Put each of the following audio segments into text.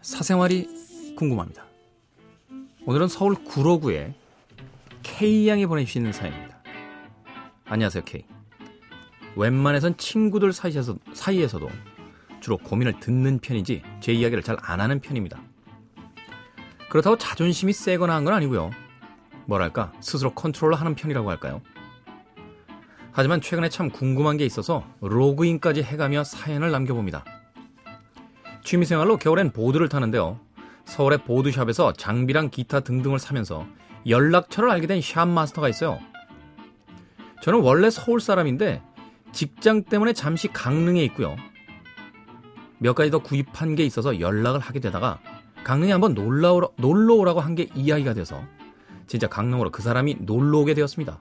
사생활이 궁금합니다. 오늘은 서울 구로구에 K양이 보내주시는 사연입니다. 안녕하세요, K. 웬만해선 친구들 사이에서, 사이에서도 주로 고민을 듣는 편이지 제 이야기를 잘 안 하는 편입니다. 그렇다고 자존심이 세거나 한 건 아니고요. 뭐랄까 스스로 컨트롤을 하는 편이라고 할까요? 하지만 최근에 참 궁금한 게 있어서 로그인까지 해가며 사연을 남겨봅니다. 취미생활로 겨울엔 보드를 타는데요. 서울의 보드샵에서 장비랑 기타 등등을 사면서 연락처를 알게 된 샵마스터가 있어요. 저는 원래 서울 사람인데 직장 때문에 잠시 강릉에 있고요. 몇 가지 더 구입한 게 있어서 연락을 하게 되다가 강릉에 한번 놀러, 오라, 놀러 오라고 한 게 이야기가 돼서 진짜 강릉으로 그 사람이 놀러 오게 되었습니다.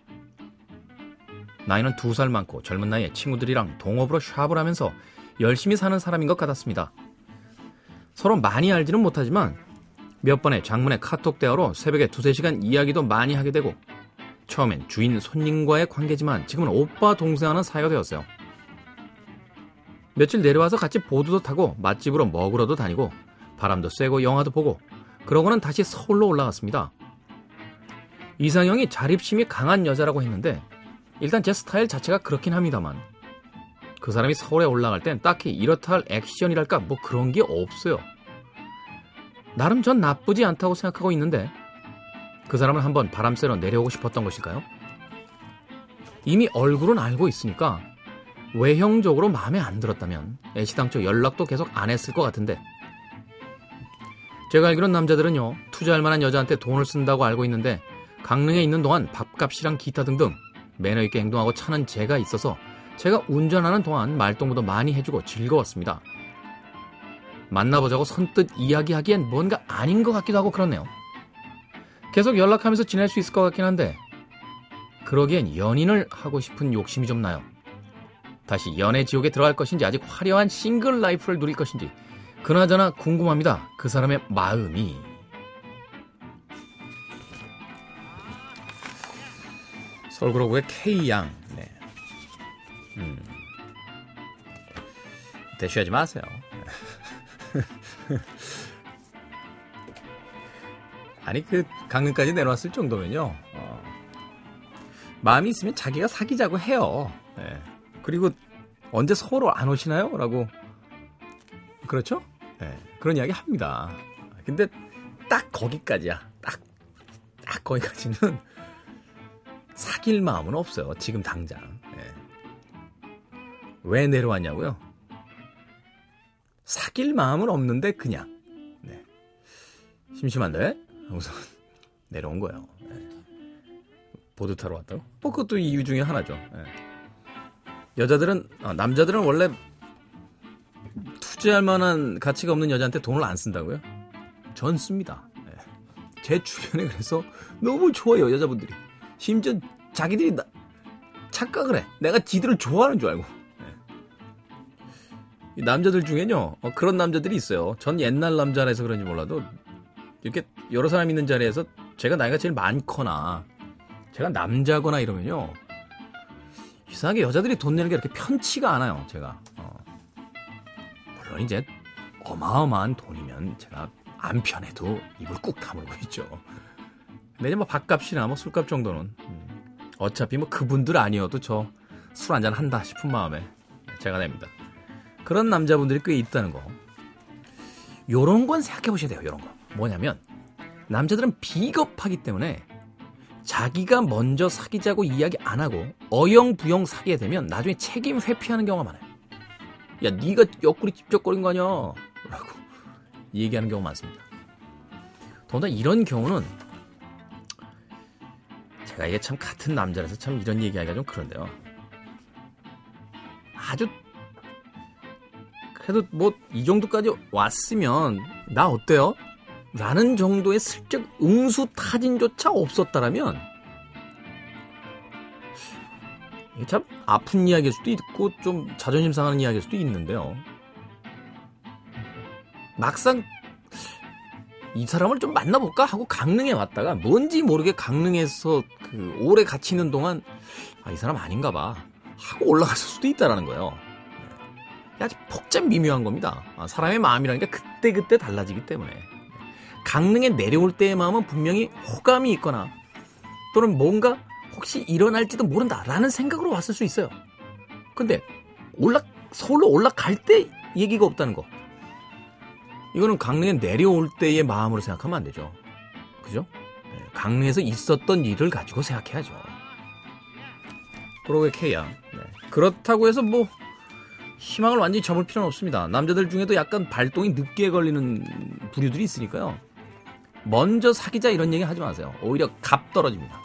나이는 두 살 많고 젊은 나이에 친구들이랑 동업으로 샵을 하면서 열심히 사는 사람인 것 같았습니다. 서로 많이 알지는 못하지만 몇 번의 장문의 카톡 대화로 새벽에 두세 시간 이야기도 많이 하게 되고 처음엔 주인 손님과의 관계지만 지금은 오빠 동생 하는 사이가 되었어요. 며칠 내려와서 같이 보드도 타고 맛집으로 먹으러도 다니고 바람도 쐬고 영화도 보고 그러고는 다시 서울로 올라갔습니다. 이상형이 자립심이 강한 여자라고 했는데 일단 제 스타일 자체가 그렇긴 합니다만 그 사람이 서울에 올라갈 땐 딱히 이렇다 할 액션이랄까 뭐 그런 게 없어요. 나름 전 나쁘지 않다고 생각하고 있는데 그 사람은 한번 바람 쐬러 내려오고 싶었던 것일까요? 이미 얼굴은 알고 있으니까 외형적으로 마음에 안 들었다면 애시당초 연락도 계속 안 했을 것 같은데 제가 알기론 남자들은요 투자할 만한 여자한테 돈을 쓴다고 알고 있는데 강릉에 있는 동안 밥값이랑 기타 등등 매너 있게 행동하고 차는 제가 있어서 제가 운전하는 동안 말동무도 많이 해주고 즐거웠습니다. 만나보자고 선뜻 이야기하기엔 뭔가 아닌 것 같기도 하고 그렇네요. 계속 연락하면서 지낼 수 있을 것 같긴 한데 그러기엔 연인을 하고 싶은 욕심이 좀 나요. 다시 연애 지옥에 들어갈 것인지 아직 화려한 싱글 라이프를 누릴 것인지 그나저나 궁금합니다. 그 사람의 마음이 서울그로브의 K양 네. 음. 대쉬하지 마세요. 아니 그 강릉까지 내려왔을 정도면요. 어, 마음이 있으면 자기가 사귀자고 해요. 네. 그리고 언제 서로 안 오시나요? 라고 그렇죠? 네. 그런 이야기 합니다. 근데 딱 거기까지야. 딱, 딱 거기까지는 사귈 마음은 없어요. 지금 당장. 네. 왜 내려왔냐고요? 사귈 마음은 없는데 그냥 네. 심심한데 우선 내려온 거예요. 네. 보드 타러 왔다고? 뭐 그것도 이유 중에 하나죠. 네. 여자들은 어, 남자들은 원래 투자할 만한 가치가 없는 여자한테 돈을 안 쓴다고요? 전 씁니다. 네. 제 주변에 그래서 너무 좋아요 여자분들이. 심지어 자기들이 나, 착각을 해. 내가 지들을 좋아하는 줄 알고. 네. 남자들 중에는요, 어, 그런 남자들이 있어요. 전 옛날 남자라서 그런지 몰라도, 이렇게 여러 사람 있는 자리에서 제가 나이가 제일 많거나, 제가 남자거나 이러면요, 이상하게 여자들이 돈 내는 게 이렇게 편치가 않아요, 제가. 어. 물론 이제, 어마어마한 돈이면 제가 안 편해도 입을 꾹 다물고 있죠. 근데 이제 뭐 밥값이나 뭐 술값 정도는 음, 어차피 뭐 그분들 아니어도 저 술 한잔 한다 싶은 마음에 제가 냅니다. 그런 남자분들이 꽤 있다는 거. 요런 건 생각해 보셔야 돼요. 요런 거. 뭐냐면 남자들은 비겁하기 때문에 자기가 먼저 사귀자고 이야기 안 하고 어영부영 사귀게 되면 나중에 책임 회피하는 경우가 많아요. 야, 네가 옆구리 찝쩍거린 거 아니야? 라고 얘기하는 경우가 많습니다. 더군다나 이런 경우는 제가 이게 참 같은 남자라서 참 이런 얘기하기가 좀 그런데요. 아주 그래도 뭐 이 정도까지 왔으면 나 어때요? 라는 정도의 슬쩍 응수 타진조차 없었다라면 이게 참 아픈 이야기일 수도 있고 좀 자존심 상하는 이야기일 수도 있는데요. 막상 이 사람을 좀 만나볼까 하고 강릉에 왔다가 뭔지 모르게 강릉에서 그 오래 같이 있는 동안 아, 이 사람 아닌가 봐 하고 올라갔을 수도 있다라는 거예요. 아주 복잡 미묘한 겁니다. 아, 사람의 마음이라는 게 그때그때 달라지기 때문에. 강릉에 내려올 때의 마음은 분명히 호감이 있거나 또는 뭔가 혹시 일어날지도 모른다라는 생각으로 왔을 수 있어요. 근데 올라 서울로 올라갈 때 얘기가 없다는 거. 이거는 강릉에 내려올 때의 마음으로 생각하면 안 되죠. 그죠? 네, 강릉에서 있었던 일을 가지고 생각해야죠. 그러고 K야. 네. 그렇다고 해서 뭐 희망을 완전히 접을 필요는 없습니다. 남자들 중에도 약간 발동이 늦게 걸리는 부류들이 있으니까요. 먼저 사귀자 이런 얘기 하지 마세요. 오히려 값 떨어집니다.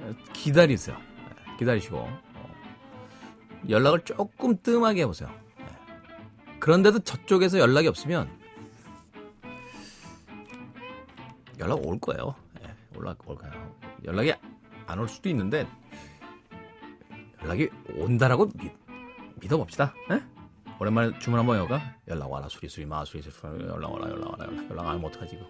네. 기다리세요. 네. 기다리시고 어. 연락을 조금 뜸하게 해보세요. 네. 그런데도 저쪽에서 연락이 없으면 연락 올 거예요. 연락 올 거예요. 연락이 안 올 수도 있는데 연락이 온다라고 믿, 믿어봅시다. 에? 오랜만에 주문 한번 해볼까? 연락 와라 수리수리 마수리 연락 와라 연락 와라 연락 연락 안 하면 어떡하지 이거